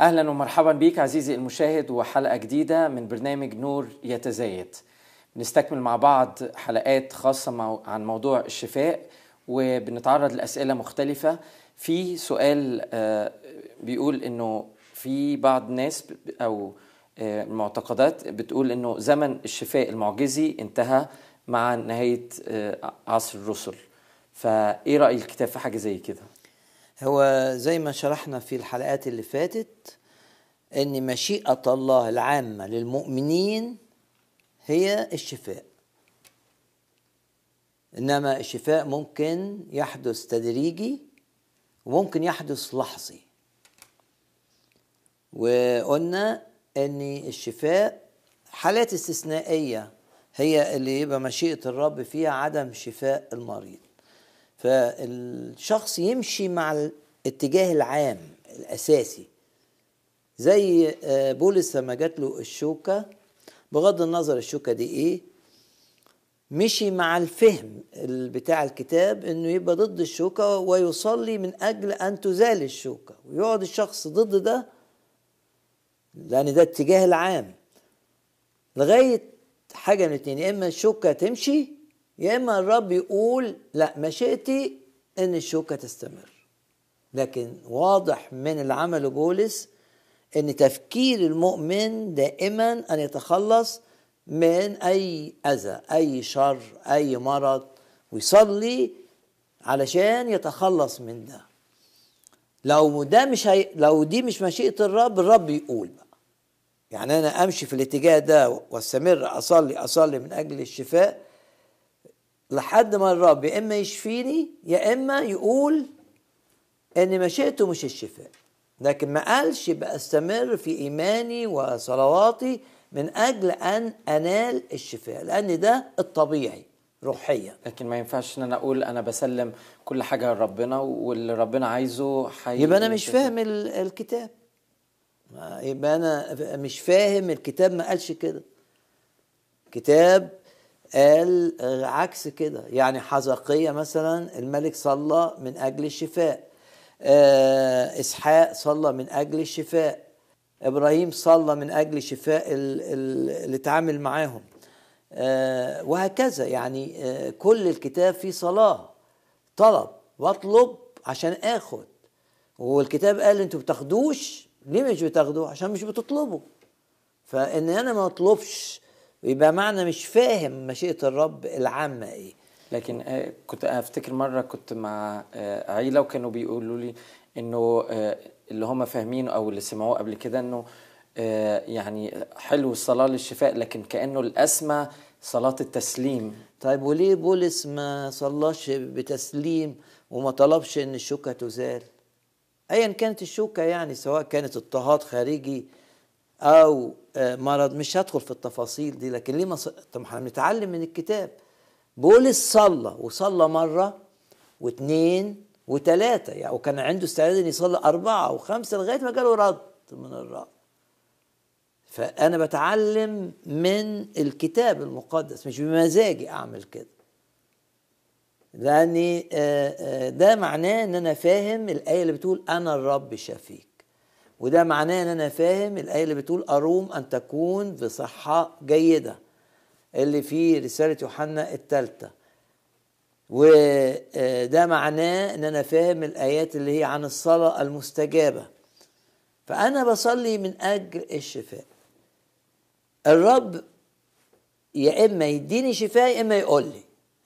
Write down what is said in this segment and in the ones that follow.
أهلا ومرحبا بيك عزيزي المشاهد وحلقة جديدة من برنامج نور يتزايد. بنستكمل مع بعض حلقات خاصة عن موضوع الشفاء وبنتعرض لأسئلة مختلفة. في سؤال آه، بيقول إنه في بعض الناس أو آه، المعتقدات بتقول إنه زمن الشفاء المعجزي انتهى مع نهاية آه، عصر الرسل. فإيه رأي الكتاب في حاجة زي كده؟ هو زي ما شرحنا في الحلقات اللي فاتت إن مشيئة الله العامة للمؤمنين هي الشفاء. إنما الشفاء ممكن يحدث تدريجي وممكن يحدث لحظي. وقلنا إن الشفاء حالات استثنائية هي اللي يبقى مشيئة الرب فيها عدم شفاء المريض. فالشخص يمشي مع الاتجاه العام الأساسي. زي آه، بولس لما جات له الشوكة بغض النظر الشوكة دي إيه مشي مع الفهم بتاع الكتاب إنه يبقى ضد الشوكة ويصلي من أجل أن تزال الشوكة. ويقعد الشخص ضد ده لأن ده الاتجاه العام. لغاية حاجة من اتنين يا إما الشوكة تمشي يا إما الرب يقول لا مشيئتي إن الشوكة تستمر. لكن واضح من اللي عمله بولس إن تفكير المؤمن دائما أن يتخلص من أي أذى أي شر أي مرض ويصلي علشان يتخلص من ده. لو ده مش هي... لو دي مش مشيئة الرب الرب يقول بقى. يعني أنا أمشي في الاتجاه ده وأستمر أصلي أصلي من أجل الشفاء لحد ما الرب يا إما يشفيني يا إما يقول ان مشيئته مش الشفاء. لكن ما قالش بأستمر في إيماني وصلواتي من أجل أن أنال الشفاء لأن ده الطبيعي روحيا. لكن ما ينفعش إن أنا أقول أنا بسلم كل حاجة لربنا واللي ربنا عايزه حي يبقى أنا مش فاهم الكتاب. يبقى أنا مش فاهم الكتاب ما قالش كده. كتاب قال عكس كده. يعني حزقية مثلا الملك صلى من أجل الشفاء. آه، إسحاق صلى من أجل الشفاء. إبراهيم صلى من أجل شفاء اللي اتعامل معاهم. آه، وهكذا. يعني آه، كل الكتاب فيه صلاة. طلب واطلب عشان آخد. والكتاب قال أنتوا بتاخدوش. ليه مش بتاخدوه؟ عشان مش بتطلبوا. فإن أنا ما أطلبش يبقى معنى مش فاهم مشيئة الرب العامة إيه. لكن آه، كنت أفتكر مرة كنت مع آه، عيلة وكانوا بيقولوا لي إنه آه، اللي هم فاهمينه أو اللي سمعوه قبل كده إنه يعني حلو الصلاه للشفاء لكن كأنه الأسمى صلاة التسليم. طيب وليه بولس ما صلاش بتسليم وما طلبش إن الشوكة تزال؟ ايا كانت الشوكة يعني سواء كانت اضطهاد خارجي أو مرض مش هدخل في التفاصيل دي لكن ليه ما. طب إحنا بنتعلم من الكتاب. بولس صلى وصلى مرة واثنين وثلاثة يعني وكان عنده استعداد إن يصلي أربعة أو خمسة لغاية ما جاله رد من الرب فأنا بتعلم من الكتاب المقدس مش بمزاجي أعمل كده. لأني آه، آه، ده معناه إن أنا فاهم الآية اللي بتقول أنا الرب شفيك وده معناه إن أنا فاهم الآية اللي بتقول أروم أن تكون بصحة جيدة اللي في رسالة يوحنا الثالثة وده معناه إن أنا فاهم الآيات اللي هي عن الصلاة المستجابة. فأنا بصلي من أجل الشفاء. الرب يا إما يديني شفاء يا إما يقول لي.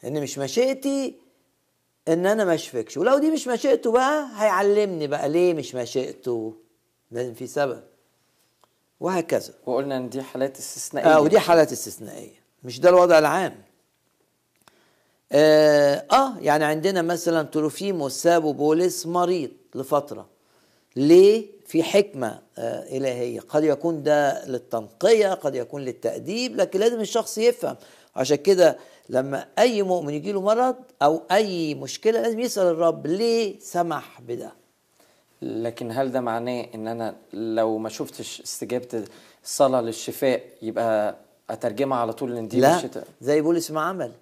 ان مش مشيئتي إن أنا ما اشفكش ولو دي مش مشيئته بقى هيعلمني بقى ليه مش مشيئته. لازم في سبب. وهكذا. وقلنا إن دي حالات استثنائية. آه ودي حالات استثنائية. مش ده الوضع العام. آه, آه يعني عندنا مثلا تروفيموس سابو بولس مريض لفترة. ليه؟ في حكمة آه إلهية. قد يكون ده للتنقية قد يكون للتأديب لكن لازم الشخص يفهم. عشان كده لما أي مؤمن يجي له مرض أو أي مشكلة لازم يسأل الرب ليه سمح بده. لكن هل ده معناه إن أنا لو ما شفتش استجابة الصلاة للشفاء يبقى أترجمها على طول ان دي لا مش زي بولس ما عمل.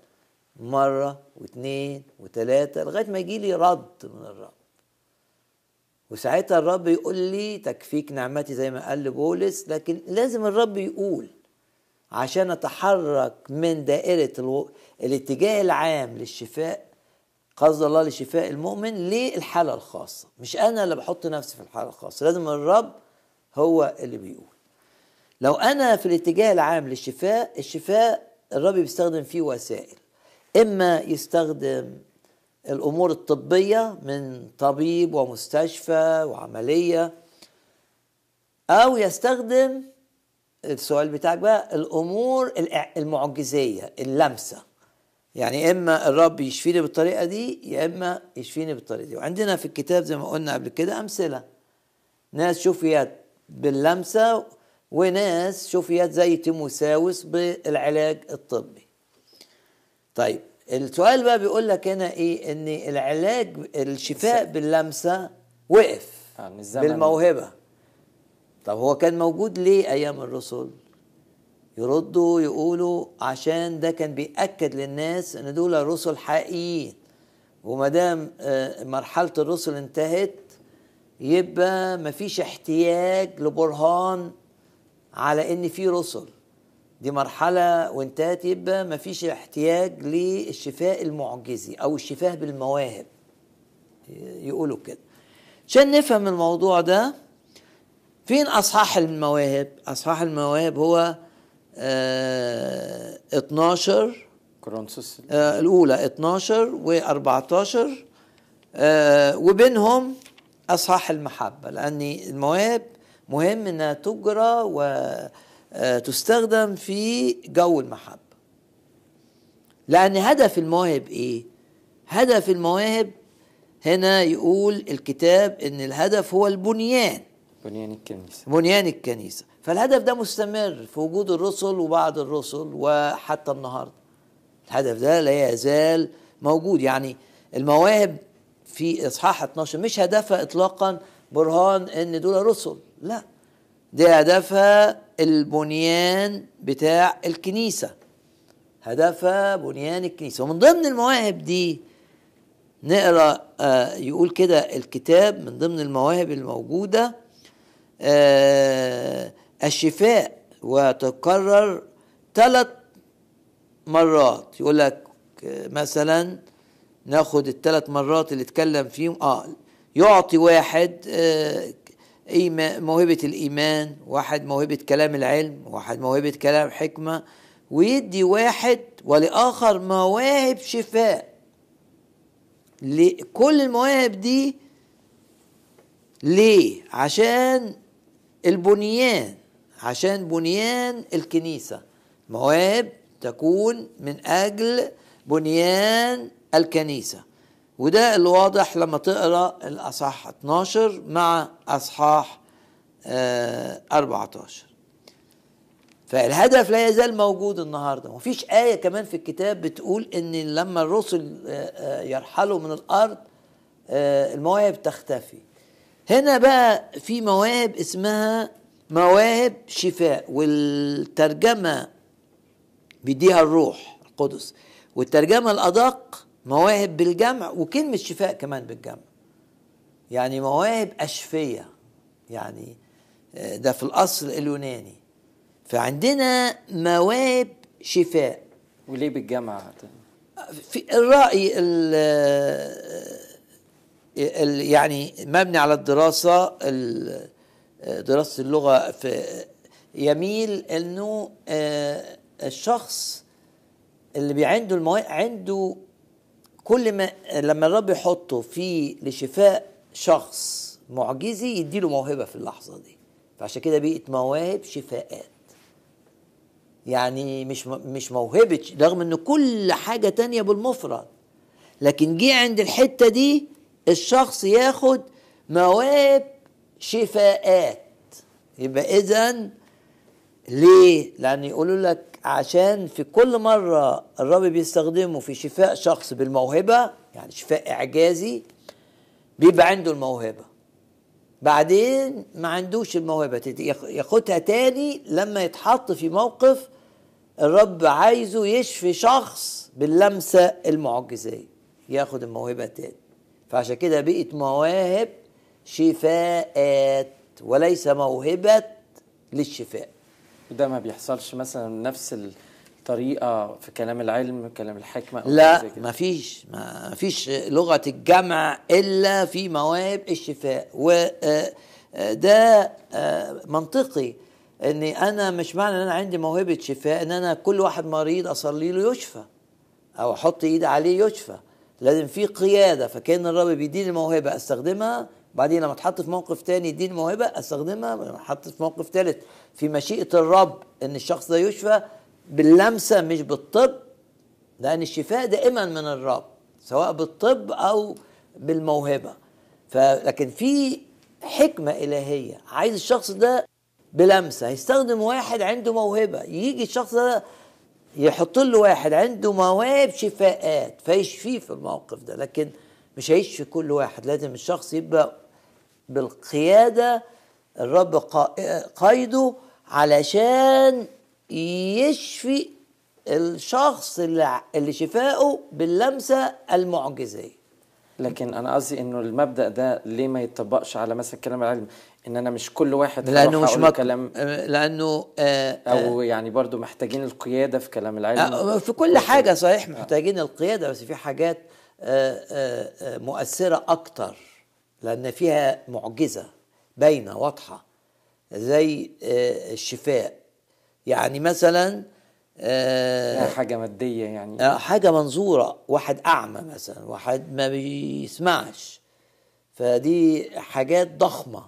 مرة واثنين وثلاثة لغاية ما يجي لي رد من الرب. وساعتها الرب يقول لي تكفيك نعمتي زي ما قال لبولس لكن لازم الرب يقول عشان أتحرك من دائرة ألو... الاتجاه العام للشفاء قصد الله لشفاء المؤمن للحالة الخاصة. مش أنا اللي بحط نفسي في الحالة الخاصة لازم الرب هو اللي بيقول. لو أنا في الاتجاه العام للشفاء الشفاء الرب بيستخدم فيه وسائل. إما يستخدم الأمور الطبية من طبيب ومستشفى وعملية أو يستخدم السؤال بتاعك بقى الأمور المعجزية اللمسة. يعني إما الرب يشفيني بالطريقة دي يا إما يشفيني بالطريقة دي. وعندنا في الكتاب زي ما قلنا قبل كده أمثلة. ناس شفيت باللمسة وناس شفيت زي تيموساوس بالعلاج الطبي. طيب السؤال بقى بيقول لك هنا إيه؟ إن العلاج الشفاء باللمسة وقف آه،. بالموهبة. طب هو كان موجود ليه أيام الرسل؟ يردوا يقولوا عشان ده كان بيأكد للناس إن دول رسل حقيقيين. وما دام آه، مرحلة الرسل انتهت يبقى مفيش احتياج لبرهان على إن في رسل. دي مرحلة وانتهت يبقى مفيش احتياج للشفاء المعجزي أو الشفاء بالمواهب. يقولوا كده. عشان نفهم الموضوع ده فين أصحاح المواهب؟ أصحاح المواهب هو آه 12 كورنثوس آه الأولى 12 و14 آه وبينهم أصحاح المحبة لأن المواهب مهم إنها تجرى وتستخدم في جو المحبة. لأن هدف المواهب إيه؟ هدف المواهب هنا يقول الكتاب إن الهدف هو البنيان. بنيان الكنيسة. بنيان الكنيسة. فالهدف ده مستمر في وجود الرسل وبعد الرسل وحتى النهاردة. الهدف ده لا يزال موجود. يعني المواهب في إصحاح 12 مش هدفها إطلاقا برهان إن دول رسل لا. ده هدفها البنيان بتاع الكنيسة. هدفها بنيان الكنيسة. ومن ضمن المواهب دي نقرأ آه يقول كده الكتاب من ضمن المواهب الموجودة آه الشفاء وتكرر ثلاث مرات. يقول لك مثلا ناخد الثلاث مرات اللي اتكلم فيهم. آه يعطي واحد آه موهبة الإيمان واحد موهبة كلام العلم واحد موهبة كلام حكمة ويدي واحد ولآخر مواهب شفاء. كل المواهب دي ليه؟ عشان البنيان. عشان بنيان الكنيسة. مواهب تكون من أجل بنيان الكنيسة. وده الواضح لما تقرأ الأصحاح 12 مع أصحاح آه، 14 فالهدف لا يزال موجود النهارده. ومفيش آية كمان في الكتاب بتقول إن لما الرسل آه، آه، يرحلوا من الأرض آه، المواهب تختفي. هنا بقى في مواهب اسمها مواهب شفاء والترجمة بيديها الروح القدس. والترجمة الأدق مواهب بالجمع وكلمة شفاء كمان بالجمع. يعني مواهب أشفية. يعني آه، ده في الأصل اليوناني. فعندنا مواهب شفاء. وليه بالجامعة في الرأي ال ال- يعني مبني على الدراسة ال- دراسة اللغة في يميل إنه آه، الشخص اللي بي عنده المواهب عنده كل ما لما الرب يحطه في لشفاء شخص معجزي يديله موهبة في اللحظة دي. فعشان كده بقت مواهب شفاءات. يعني مش مش موهبة رغم إن كل حاجة تانية بالمفرد. لكن جه عند الحتة دي الشخص ياخد مواهب شفاءات. يبقى اذا ليه؟ لأن يقولوا لك عشان في كل مرة الرب بيستخدمه في شفاء شخص بالموهبة يعني شفاء إعجازي بيبقى عنده الموهبة. بعدين ما عندوش الموهبة ياخدها تاني لما يتحط في موقف الرب عايزه يشفي شخص باللمسة المعجزية ياخد الموهبة تاني. فعشان كده بقت مواهب شفاءات وليس موهبة للشفاء. وده ما بيحصلش مثلا نفس الطريقة في كلام العلم كلام الحكمة أو لا ما فيش ما فيش لغة الجمع إلا في مواهب الشفاء. وده منطقي اني أنا مش معنى إن أنا عندي موهبة شفاء إن أنا كل واحد مريض أصلي له يشفى أو أحط إيدي عليه يشفى. لازم في قيادة فكان الرب بيديني موهبة أستخدمها بعدين لما اتحط في موقف تاني يديني موهبه أستخدمها لما اتحط في موقف ثالث في مشيئة الرب إن الشخص ده يشفى باللمسة مش بالطب لأن الشفاء دائما من الرب سواء بالطب أو بالموهبة. فلكن في حكمة إلهية عايز الشخص ده بلمسة هيستخدم واحد عنده موهبة يجي الشخص ده يحط له واحد عنده مواهب شفاءات فيشفيه في الموقف ده. لكن مش هيشفي كل واحد لازم الشخص يبقى بالقيادة الرب قايده علشان يشفي الشخص اللي, اللي شفائه باللمسة المعجزيه لكن أنا قصدي إنه المبدأ ده ليه ما يتطبقش على مثلا كلام العلم؟ إن أنا مش كل واحد لأنه مش مك... كلام لأنه آه أو يعني برضو محتاجين القيادة في كلام العلم. آه في كل حاجة صحيح محتاجين القيادة بس في حاجات آه آه مؤثرة أكتر لأن فيها معجزة باينة واضحة زي آه الشفاء. يعني مثلا آه حاجة مادية يعني. آه حاجة منظورة واحد أعمى مثلا واحد ما بيسمعش. فدي حاجات ضخمة.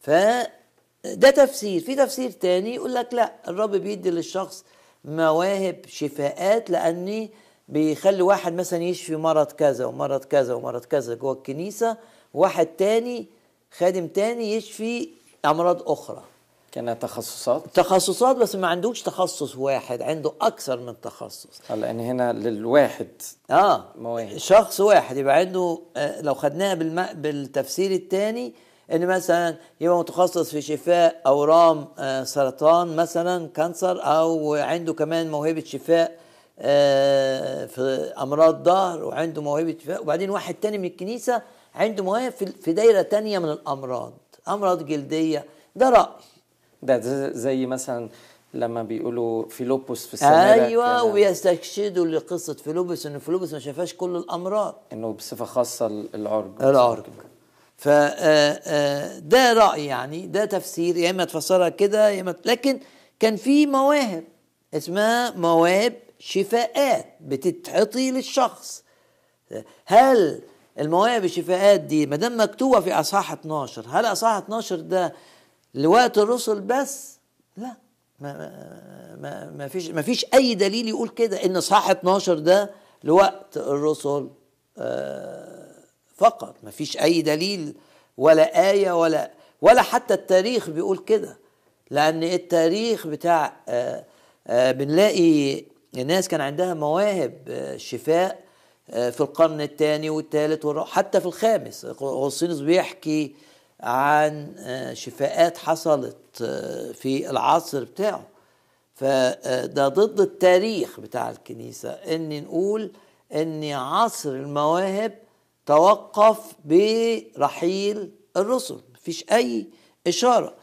فده تفسير. في تفسير تاني يقول لك لا الرب بيدي للشخص مواهب شفاءات لأني بيخلي واحد مثلا يشفي مرض كذا ومرض كذا ومرض كذا جوه الكنيسة واحد تاني خادم تاني يشفي أمراض أخرى. كانها تخصصات؟ تخصصات بس ما عندوش تخصص واحد عنده أكثر من تخصص. لأن هنا للواحد. آه مواهب. شخص واحد يبقى عنده آه لو خدناها بالم... بالتفسير الثاني إن مثلا يبقى متخصص في شفاء أورام آه سرطان مثلا كانسر أو عنده كمان موهبة شفاء آه في أمراض ظهر وعنده موهبه شفاء وبعدين واحد تاني من الكنيسة عنده مواهب في دايرة تانية من الأمراض. أمراض جلدية. ده رأي. ده زي مثلا لما بيقولوا فيلوبوس في السماء أيوه وبيستشهدوا لقصة فيلوبوس إن فيلوبوس ما شافاش كل الأمراض. إنه بصفة خاصة العرج. العرج. ف ده رأي يعني. ده تفسير. يا إما تفسرها كده يا إما لكن كان في مواهب. اسمها مواهب شفاءات بتتعطي للشخص. هل المواهب الشفاءات دي ما دام مكتوبة في أصحاح 12 هل أصحاح 12 ده لوقت الرسل بس؟ لا. ما ما ما فيش ما فيش أي دليل يقول كده إن صح 12 ده لوقت الرسل فقط. ما فيش أي دليل ولا آية ولا ولا حتى التاريخ بيقول كده. لأن التاريخ بتاع بنلاقي الناس كان عندها مواهب شفاء في القرن الثاني والثالث حتى في الخامس. اغسطينوس بيحكي عن شفاءات حصلت في العصر بتاعه. فده ضد التاريخ بتاع الكنيسة. ان نقول إن عصر المواهب توقف برحيل الرسل. مفيش أي إشارة.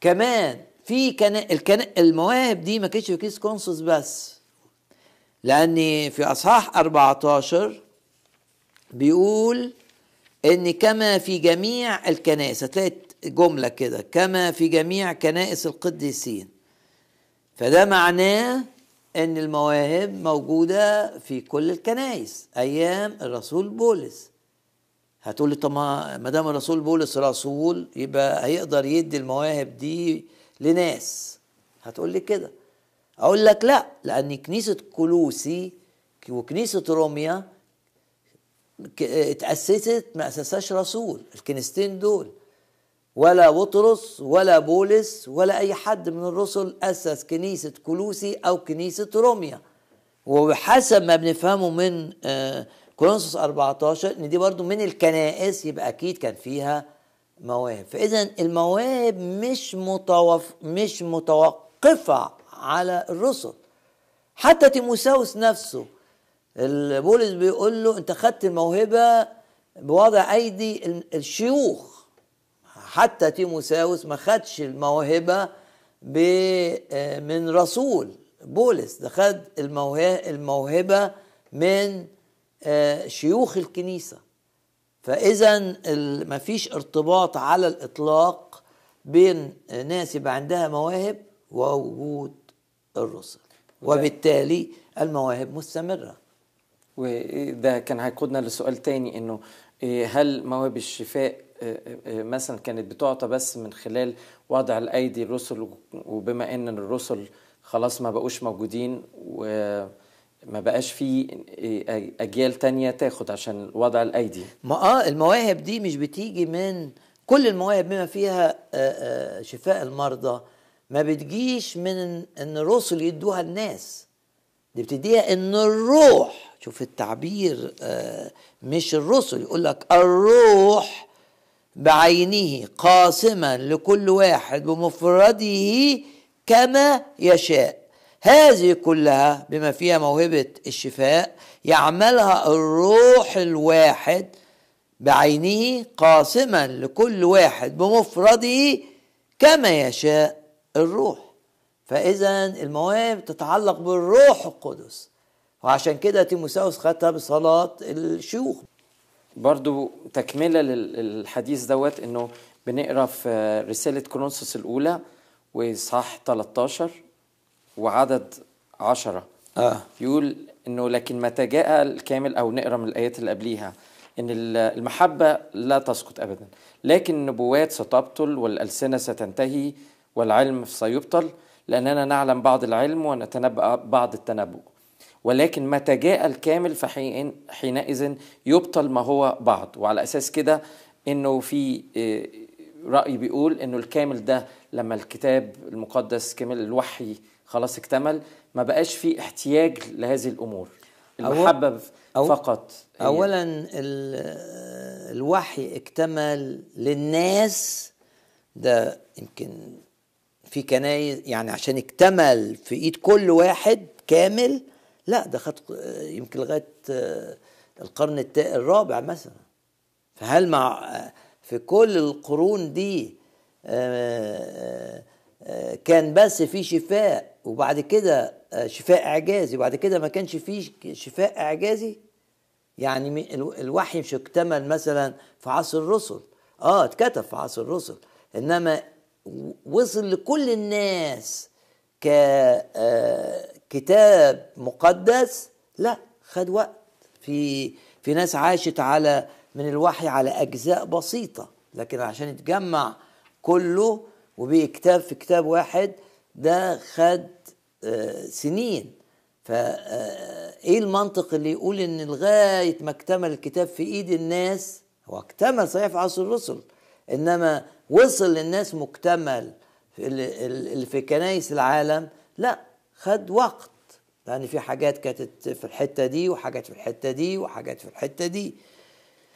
كمان في كان الكنا المواهب دي ما كانتش في كيس كونسوس بس. لأن في أصحاح 14 بيقول إن كما في جميع الكنائس هتلاقي جملة كده كما في جميع كنائس القديسين. فده معناه إن المواهب موجودة في كل الكنائس. أيام الرسول بولس. هتقول لي طب ما دام الرسول بولس رسول يبقى هيقدر يدي المواهب دي لناس. هتقول لي كده. أقول لك لا لأن كنيسة كولوسي وكنيسة روميا اتأسست ما أسسهاش رسول الكنيستين دول. ولا بطرس ولا بولس ولا أي حد من الرسل أسس كنيسة كولوسي أو كنيسة روميا. وبحسب ما بنفهمه من كورنثوس 14 إن دي برضو من الكنائس يبقى أكيد كان فيها مواهب فاذا المواهب مش متوف مش متوقفة على الرسل. حتى تيموساوس نفسه بولس بيقول له أنت خدت الموهبة بوضع أيدي الشيوخ. حتى تيموساوس ما خدش الموهبة من رسول بولس. ده خد الموهبة من شيوخ الكنيسة. فإذا ما فيش ارتباط على الإطلاق بين ناس يبقى عندها مواهب ووجود الرسل وبالتالي المواهب مستمرة. وده كان هيقودنا لسؤال تاني إنه هل مواهب الشفاء مثلا كانت بتعطى بس من خلال وضع الأيدي الرسل وبما إن الرسل خلاص ما بقوش موجودين وما بقاش في أجيال تانية تاخد عشان وضع الأيدي. ما آه المواهب دي مش بتيجي من كل المواهب بما فيها شفاء المرضى ما بتجيش من إن الرسل يدوها الناس. دي بتديها إن الروح شوف التعبير مش الرسل يقول لك الروح بعينه قاسما لكل واحد بمفرده كما يشاء. هذه كلها بما فيها موهبة الشفاء يعملها الروح الواحد بعينه قاسما لكل واحد بمفرده كما يشاء الروح. فإذا المواهب تتعلق بالروح القدس. وعشان كده تيموساوس خدها بصلاة الشيوخ. برضو تكملة للحديث دوت إنه بنقرأ في رسالة كورنثوس الأولى وإصحاح 13 وعدد عشرة. آه. يقول إنه لكن متى جاء الكامل أو نقرأ من الآيات اللي قبليها إن المحبة لا تسقط ابدا. لكن النبوات ستبطل والألسنة ستنتهي والعلم سيبطل لأننا نعلم بعض العلم ونتنبأ بعض التنبؤ. ولكن متى جاء الكامل فحين حينئذ يبطل ما هو بعض. وعلى أساس كده إنه في رأي بيقول إنه الكامل ده لما الكتاب المقدس كمل الوحي خلاص اكتمل ما بقاش في احتياج لهذه الأمور. المحبة أو فقط. هي. اولا الوحي اكتمل للناس. ده يمكن في كنايس يعني عشان اكتمل في إيد كل واحد كامل لا ده خد يمكن لغاية القرن الرابع مثلا. فهل مع في كل القرون دي كان بس في شفاء وبعد كده شفاء إعجازي. وبعد كده ما كانش فيه شفاء إعجازي يعني الوحي مش اكتمل مثلا في عصر الرسل. آه اتكتب في عصر الرسل. إنما وصل لكل الناس ككتاب مقدس لا خد وقت. في في ناس عاشت على من الوحي على أجزاء بسيطة. لكن عشان يتجمع كله وبكتاب في كتاب واحد ده خد سنين. فايه المنطق اللي يقول إن لغاية ما اكتمل الكتاب في إيد الناس؟ هو اكتمل صحيح في عصر الرسل. إنما وصل للناس مكتمل اللي في كنايس العالم؟ لا خد وقت. لأن في حاجات كانت في الحتة دي وحاجات في الحتة دي وحاجات في الحتة دي.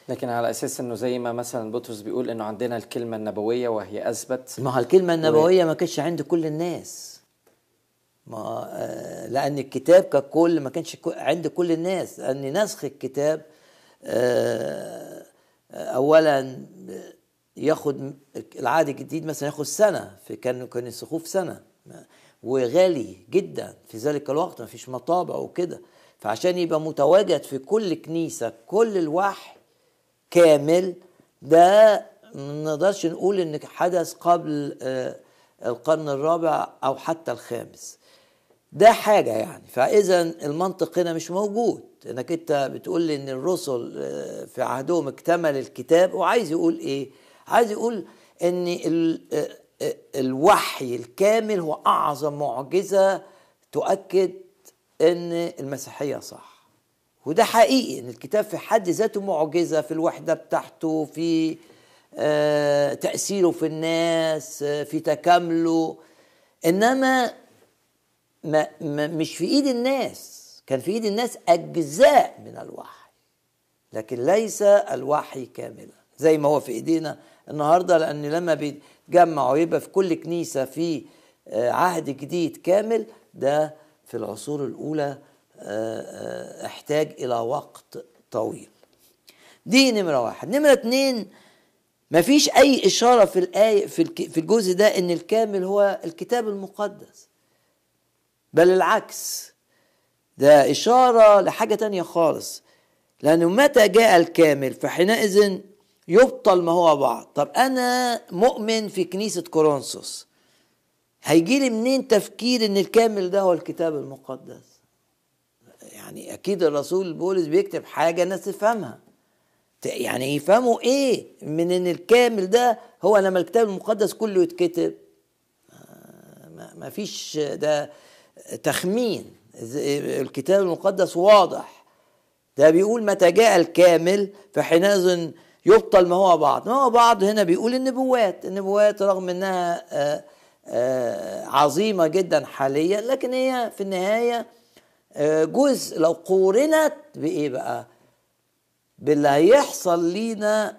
لكن على أساس إنه زي ما مثلا بطرس بيقول إنه عندنا الكلمة النبوية وهي أثبت. ما هو الكلمة النبوية ما كانتش عند كل الناس. ما آه لأن الكتاب ككل ما كانش عند كل الناس. لأن نسخ الكتاب آه اولا ياخد العهد الجديد مثلا ياخد سنة. في كان كان ينسخوه في سنة. وغالي جدا في ذلك الوقت. ما فيش مطابع وكده. فعشان يبقى متواجد في كل كنيسة كل الوحي كامل ده ما نقدرش نقول إن حدث قبل القرن الرابع أو حتى الخامس. ده حاجة يعني. فإذا المنطق هنا مش موجود. إنك أنت بتقول لي إن الرسل آه، في عهدهم اكتمل الكتاب وعايز يقول إيه؟ عايز يقول إن آه، آه، الوحي الكامل هو أعظم معجزة تؤكد إن المسيحية صح. وده حقيقي إن الكتاب في حد ذاته معجزة في الوحدة بتاعته في آه، تأثيره في الناس آه، في تكامله. إنما ما ما مش في إيد الناس كان في إيد الناس أجزاء من الوحي. لكن ليس الوحي كاملا. زي ما هو في إيدينا النهارده لأن لما بيتجمعوا يبقى في كل كنيسة في آه، عهد جديد كامل ده في العصور الأولى احتاج إلى وقت طويل. دي نمرة واحد. نمرة اتنين مفيش أي إشارة في الآية في الجزء ده إن الكامل هو الكتاب المقدس. بل العكس. ده إشارة لحاجة تانية خالص. لأنه متى جاء الكامل؟ فحينئذ يبطل ما هو بعض. طب أنا مؤمن في كنيسة كورنثوس. هيجي لي منين تفكير إن الكامل ده هو الكتاب المقدس؟ يعني أكيد الرسول بولس بيكتب حاجة الناس تفهمها. يعني يفهموا إيه من إن الكامل ده هو لما الكتاب المقدس كله يتكتب. ما- فيش ده تخمين. الكتاب المقدس واضح. ده بيقول متى جاء الكامل فحينئذ يبطل ما هو بعض. ما هو بعض هنا بيقول النبوات. النبوات رغم إنها آه، آه، عظيمة جدا حاليا لكن هي في النهاية جزء لو قورنت بإيه بقى؟ باللي هيحصل لينا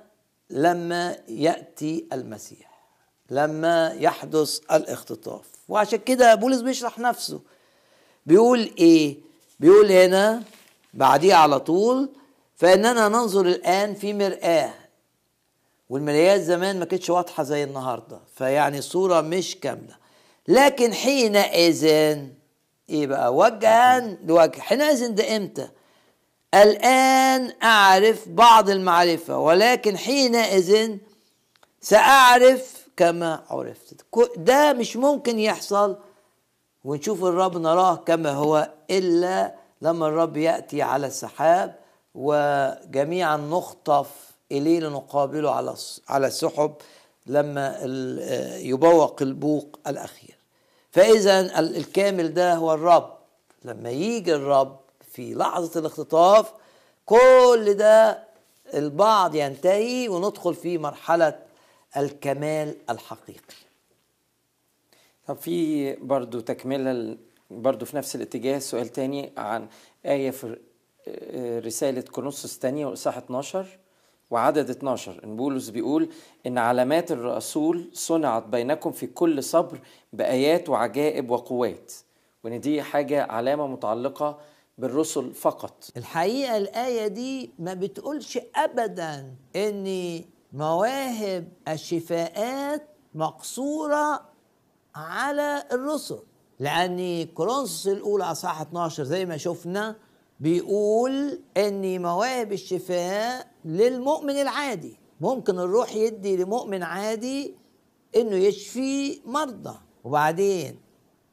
لما يأتي المسيح لما يحدث الاختطاف. وعشان كده بولس بيشرح نفسه. بيقول إيه؟ بيقول هنا بعديه على طول فإننا ننظر الآن في مرآة. والمرايات زمان ما كانتش واضحة زي النهارده فيعني الصورة مش كاملة. لكن حينئذ إيه بقى وجها لوجه. حينئذ ده إمتى؟ الآن أعرف بعض المعرفة ولكن حينئذ سأعرف كما عرفت. ده مش ممكن يحصل ونشوف الرب نراه كما هو إلا لما الرب يأتي على السحاب وجميعا نخطف إليه لنقابله على على السحب لما ال- يبوق البوق الأخير. فإذا ال- الكامل ده هو الرب. لما يجي الرب في لحظة الاختطاف كل ده البعض ينتهي وندخل في مرحلة الكمال الحقيقي. طب في برضو تكملة برضو في نفس الاتجاه سؤال تاني عن آية في آه، رسالة كورنثوس الثانية وإصحاح 12 وعدد 12 إن بولس بيقول إن علامات الرسول صنعت بينكم في كل صبر بآيات وعجائب وقوات وإن دي حاجة علامة متعلقة بالرسل فقط. الحقيقة الآية دي ما بتقولش أبدا إن مواهب الشفاءات مقصورة على الرسل لأن كورنثوس الأولى أصحاح 12 زي ما شفنا بيقول إن مواهب الشفاء للمؤمن العادي. ممكن الروح يدي لمؤمن عادي إنه يشفي مرضى. وبعدين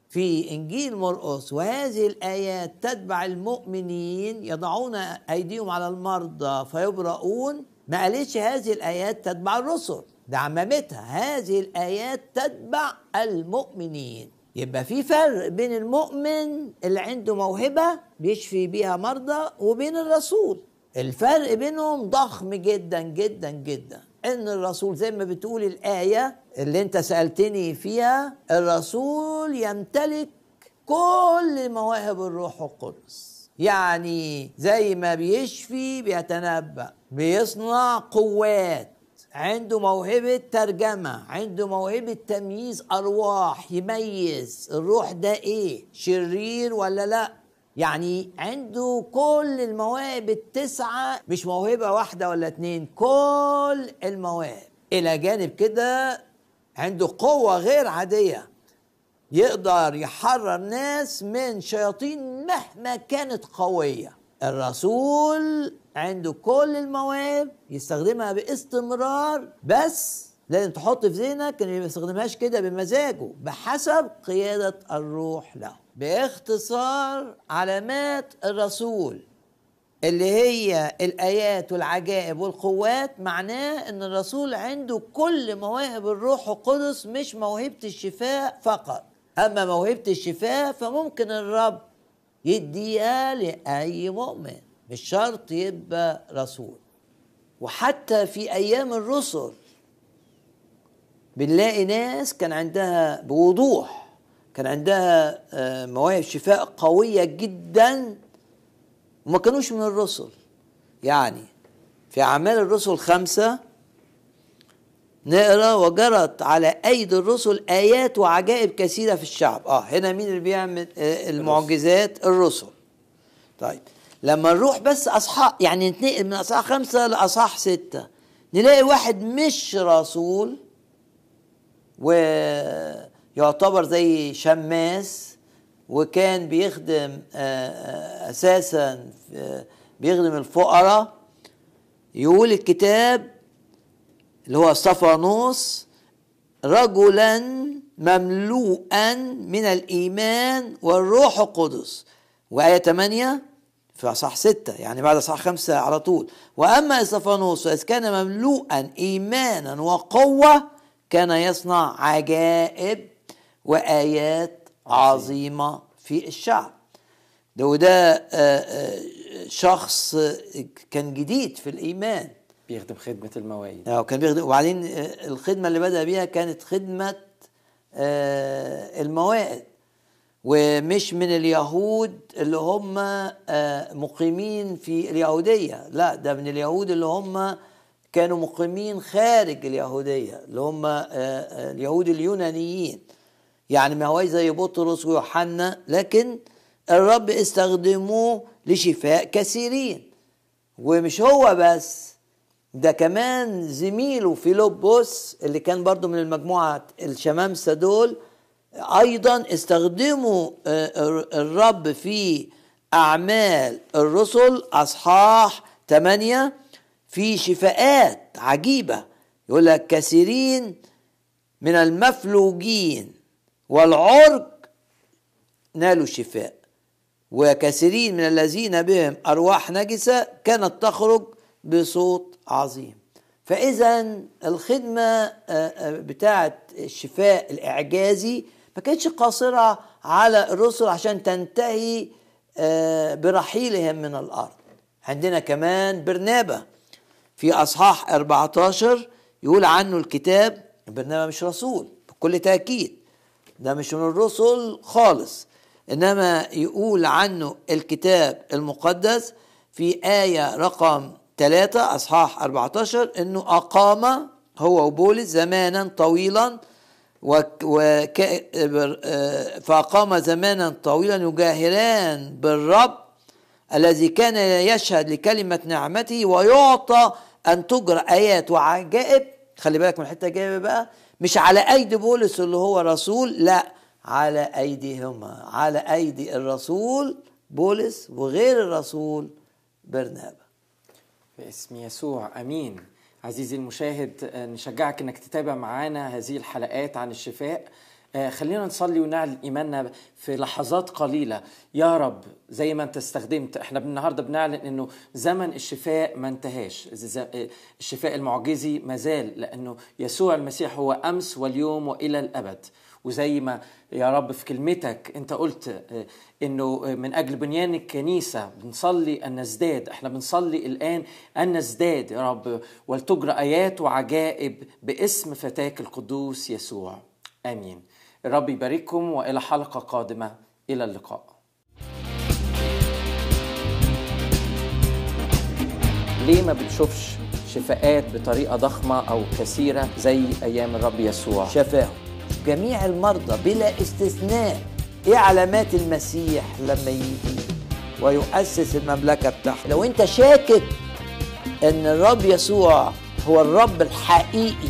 في إنجيل مرقس وهذه الآيات تتبع المؤمنين يضعون أيديهم على المرضى فيبرؤون. ما قالتش هذه الآيات تتبع الرسل ده عممتها هذه الآيات تتبع المؤمنين. يبقى في فرق بين المؤمن اللي عنده موهبة بيشفي بيها مرضى وبين الرسول. الفرق بينهم ضخم جدا جدا جدا. إن الرسول زي ما بتقول الآية اللي أنت سألتني فيها الرسول يمتلك كل مواهب الروح القدس. يعني زي ما بيشفي بيتنبأ بيصنع قوات. عنده موهبة ترجمة عنده موهبة تمييز أرواح يميز. الروح ده إيه؟ شرير ولا لأ؟ يعني عنده كل المواهب التسعة مش موهبة واحدة ولا اتنين كل المواهب. إلى جانب كده عنده قوة غير عادية. يقدر يحرر ناس من شياطين مهما كانت قوية. الرسول عنده كل المواهب يستخدمها باستمرار بس لازم تحط في ذهنك انه ما يستخدمهاش كده بمزاجه بحسب قيادة الروح له. باختصار علامات الرسول اللي هي الآيات والعجائب والقوات معناه إن الرسول عنده كل مواهب الروح القدس مش موهبة الشفاء فقط. أما موهبة الشفاء فممكن الرب يديها لأي مؤمن. مش شرط يبقى رسول. وحتى في أيام الرسل بنلاقي ناس كان عندها بوضوح كان عندها آه، مواهب شفاء قوية جدا وما كانوش من الرسل. يعني في أعمال الرسل خمسة نقرأ وجرت على أيدي الرسل آيات وعجائب كثيرة في الشعب. آه هنا مين اللي بيعمل؟ آه، المعجزات الرسل. طيب لما نروح بس أصحاح يعني نتنقل من أصحاح خمسة لأصحاح ستة. نلاقي واحد مش رسول ويعتبر زي شماس وكان بيخدم آه، آه، أساسا آه، بيخدم الفقراء. يقول الكتاب اللي هو صفانوس رجلا مملوءا من الإيمان والروح القدس. وآية 8 في اصحاح 6 يعني بعد اصحاح 5 على طول. وأما صفانوس فاذ كان مملوءا ايمانا وقوة كان يصنع عجائب وآيات عظيمة في الشعب. ده وده آه، آه، شخص كان جديد في الإيمان. بيخدم خدمة المواعيد آه كان بيخدم وبعدين آه، الخدمة اللي بدأ بيها كانت خدمة آه، الموائد. ومش من اليهود اللي هم آه، مقيمين في اليهودية. لا ده من اليهود اللي هم كانوا مقيمين خارج اليهودية اللي هم آه، آه، اليهود اليونانيين. يعني ما هو زي بطرس ويوحنا لكن الرب استخدموه لشفاء كثيرين. ومش هو بس ده كمان زميله فيلبس اللي كان برضو من المجموعة الشمامسة دول أيضا استخدموا آه، الرب في أعمال الرسل أصحاح 8 في شفاءات عجيبة. يقول لك كثيرين من المفلوجين والعرج نالوا الشفاء وكثيرين من الذين بهم أرواح نجسة كانت تخرج بصوت عظيم. فإذا الخدمة آه، آه، بتاعة الشفاء الإعجازي ما كانتش قاصرة على الرسل عشان تنتهي آه، برحيلهم من الأرض. عندنا كمان برنابة في أصحاح 14 يقول عنه الكتاب برنابة مش رسول بكل تأكيد. ده مش من الرسل خالص. إنما يقول عنه الكتاب المقدس في آية رقم 3 أصحاح 14 إنه أقام هو وبولس زمانا طويلا وك آه، فأقام زمانا طويلا يجاهران بالرب الذي كان يشهد لكلمة نعمته ويعطى أن تجرى آيات وعجائب. خلي بالك من الحتة الجاية بقى. مش على أيدي بولس اللي هو رسول لا على أيديهما. على أيدي الرسول بولس وغير الرسول برنابا. باسم يسوع آمين. عزيزي المشاهد آه، نشجعك إنك تتابع معانا هذه الحلقات عن الشفاء. آه، خلينا نصلي ونعلن إيماننا في لحظات قليلة. يا رب زي ما أنت استخدمت إحنا النهارده بنعلن إنه زمن الشفاء ما انتهاش. آه، الشفاء المعجزي ما زال لأنه يسوع المسيح هو أمس واليوم وإلى الأبد. وزي ما يا رب في كلمتك انت قلت آه، انه آه، من أجل بنيان الكنيسة بنصلي ان نزداد إحنا بنصلي الآن ان نزداد يا رب ولتجرى آيات وعجائب باسم فتاك القدوس يسوع. آمين. الرب يبارككم وإلى حلقة قادمة. إلى اللقاء. ليه ما بتشوفش شفاءات بطريقة ضخمة أو كثيرة زي أيام الرب يسوع؟ شفاهم جميع المرضى بلا استثناء. إيه علامات المسيح لما يجي ويؤسس المملكة بتاعته؟ لو أنت شاكك إن الرب يسوع هو الرب الحقيقي